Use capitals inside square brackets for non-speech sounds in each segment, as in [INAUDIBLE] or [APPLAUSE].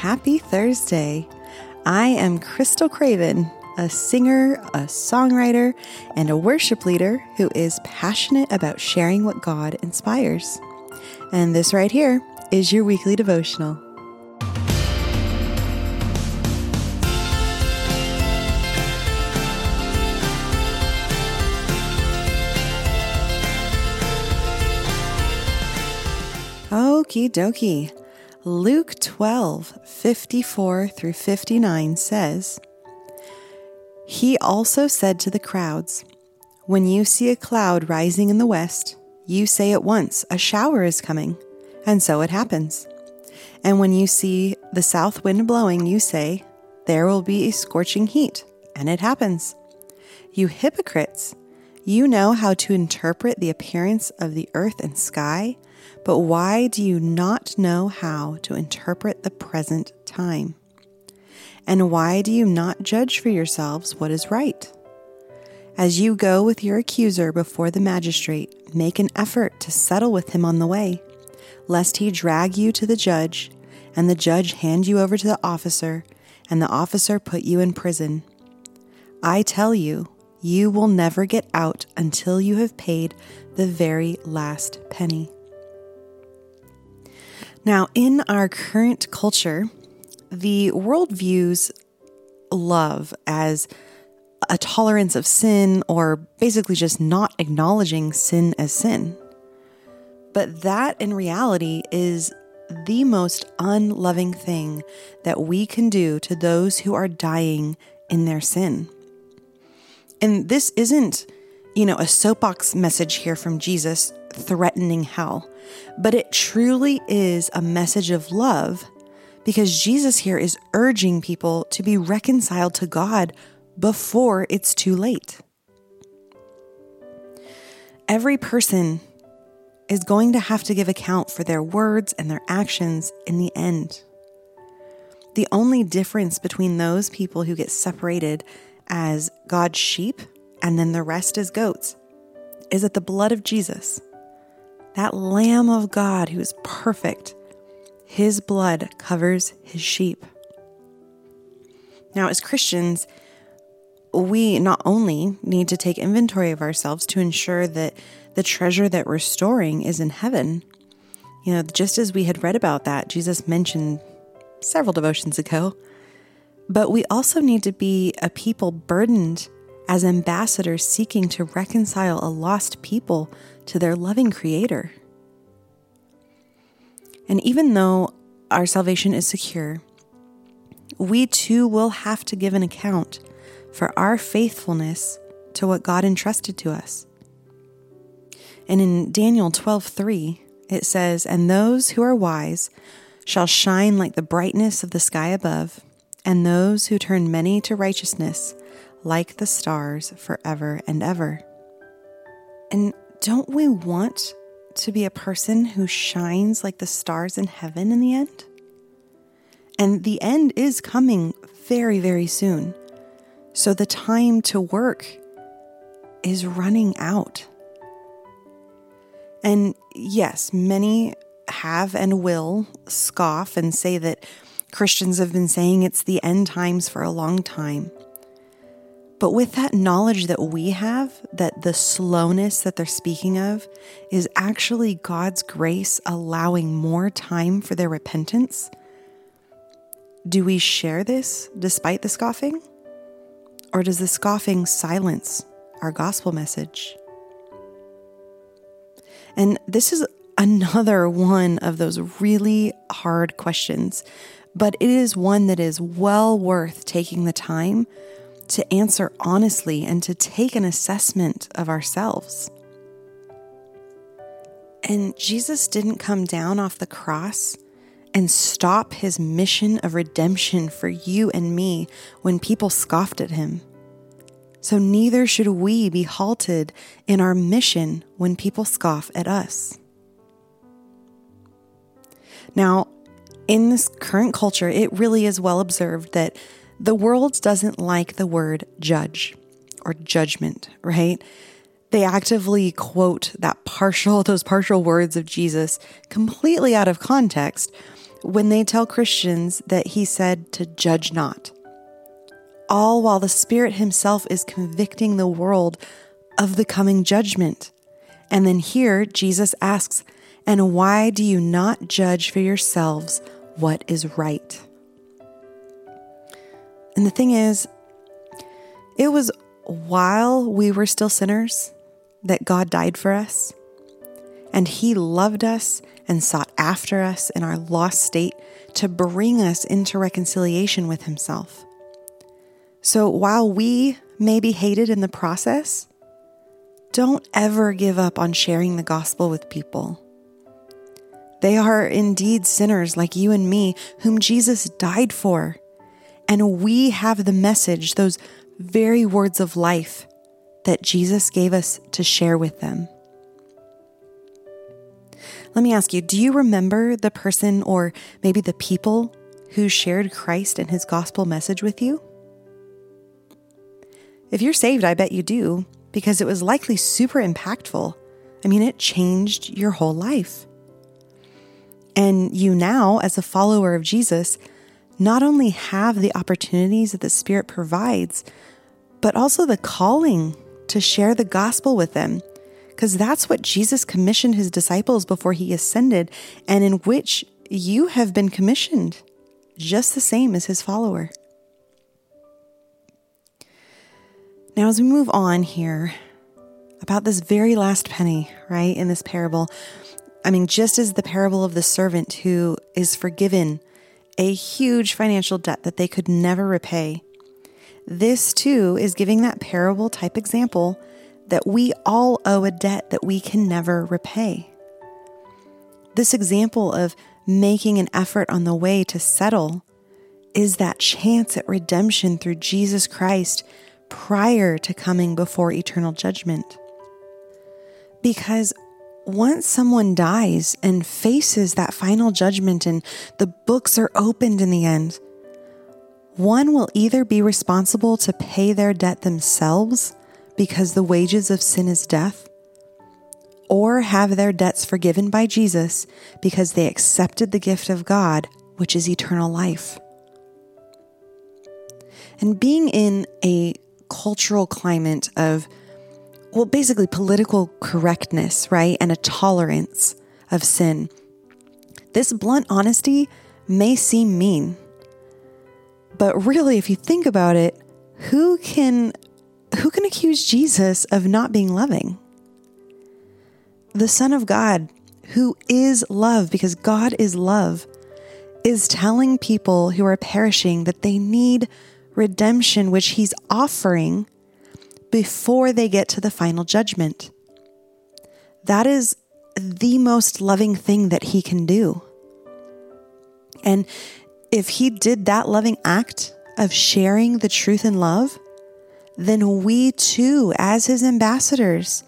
happy Thursday. I am Krystal Craven, a singer, a songwriter, and a worship leader who is passionate about sharing what God inspires. And this right here is your weekly devotional. Okie dokie. Luke 12, 54 through 59 says, He also said to the crowds, When you see a cloud rising in the west, you say at once, A shower is coming. And so it happens. And when you see the south wind blowing, you say, There will be a scorching heat. And it happens. You hypocrites! You know how to interpret the appearance of the earth and sky but why do you not know how to interpret the present time? And why do you not judge for yourselves what is right? As you go with your accuser before the magistrate, make an effort to settle with him on the way, lest he drag you to the judge, and the judge hand you over to the officer, and the officer put you in prison. I tell you, you will never get out until you have paid the very last penny. Now, in our current culture, the world views love as a tolerance of sin or basically just not acknowledging sin as sin. But that in reality is the most unloving thing that we can do to those who are dying in their sin. And this isn't, you know, a soapbox message here from Jesus threatening hell, but it truly is a message of love because Jesus here is urging people to be reconciled to God before it's too late. Every person is going to have to give account for their words and their actions in the end. The only difference between those people who get separated as God's sheep and then the rest as goats is that the blood of Jesus that Lamb of God who is perfect, his blood covers his sheep. Now, as Christians, we not only need to take inventory of ourselves to ensure that the treasure that we're storing is in heaven. You know, just as we had read about that, Jesus mentioned several devotions ago. But we also need to be a people burdened as ambassadors seeking to reconcile a lost people to their loving Creator. And even though our salvation is secure, we too will have to give an account for our faithfulness to what God entrusted to us. And in Daniel 12:3, it says, "And those who are wise shall shine like the brightness of the sky above, and those who turn many to righteousness like the stars forever and ever. And don't we want to be a person who shines like the stars in heaven in the end? And the end is coming very, very soon. So the time to work is running out. And yes, many have and will scoff and say that Christians have been saying it's the end times for a long time. But with that knowledge that we have, that the slowness that they're speaking of is actually God's grace allowing more time for their repentance, do we share this despite the scoffing? Or does the scoffing silence our gospel message? And this is another [LAUGHS] one of those really hard questions, but it is one that is well worth taking the time to answer honestly and to take an assessment of ourselves. And Jesus didn't come down off the cross and stop his mission of redemption for you and me when people scoffed at him. So neither should we be halted in our mission when people scoff at us. Now, in this current culture, it really is well observed that the world doesn't like the word judge or judgment, right? They actively quote that partial, [LAUGHS] those partial words of Jesus completely out of context when they tell Christians that he said to judge not. All while the Spirit Himself is convicting the world of the coming judgment. And then here, Jesus asks, And why do you not judge for yourselves what is right? And the thing is, it was while we were still sinners that God died for us. And He loved us and sought after us in our lost state to bring us into reconciliation with Himself. So while we may be hated in the process, don't ever give up on sharing the gospel with people. They are indeed sinners like you and me, whom Jesus died for. And we have the message, those very words of life that Jesus gave us to share with them. Let me ask you do you remember the person or maybe the people who shared Christ and his gospel message with you? If you're saved, I bet you do, because it was likely super impactful. I mean, it changed your whole life. And you now, as a follower of Jesus, not only have the opportunities that the Spirit provides, but also the calling to share the gospel with them. Because that's what Jesus commissioned his disciples before he ascended, and in which you have been commissioned, just the same as his follower. Now, as we move on here about this very last penny, right, in this parable, I mean, just as the parable of the servant who is forgiven a huge financial debt that they could never repay, this too is giving that parable type example that we all owe a debt that we can never repay. This example of making an effort on the way to settle is that chance at redemption through Jesus Christ prior to coming before eternal judgment. Because once someone dies and faces that final judgment and the books are opened in the end, one will either be responsible to pay their debt themselves because the wages of sin is death, or have their debts forgiven by Jesus because they accepted the gift of God, which is eternal life. And being in a cultural climate of well, basically political correctness, right? And a tolerance of sin. This blunt honesty may seem mean, but really, if you think about it, who can who can accuse Jesus of not being loving? The Son of God, who is love, because God is love, is telling people who are perishing that they need redemption, which He's offering before they get to the final judgment. That is the most loving thing that he can do. And if he did that loving act of sharing the truth in love, then we too, as his ambassadors,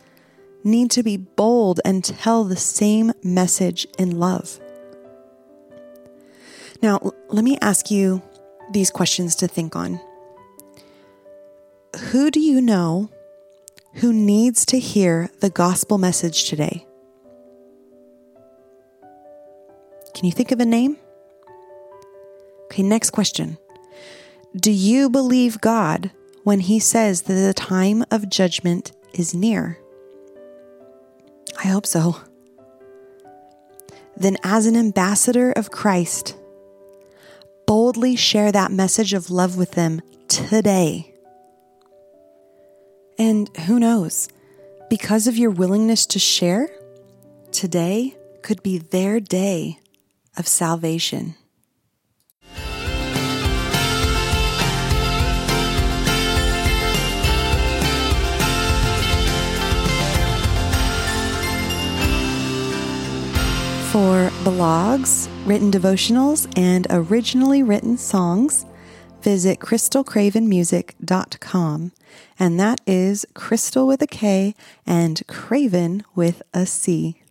need to be bold and tell the same message in love. Now, let me ask you these questions to think on. Who do you know who needs to hear the gospel message today? Can you think of a name? Okay, next question. Do you believe God when He says that the time of judgment is near? I hope so. Then, as an ambassador of Christ, boldly share that message of love with them today. And who knows, because of your willingness to share, today could be their day of salvation. For blogs, written devotionals, and originally written songs, visit krystalcravenmusic.com. And that is Krystal with a K and Craven with a C.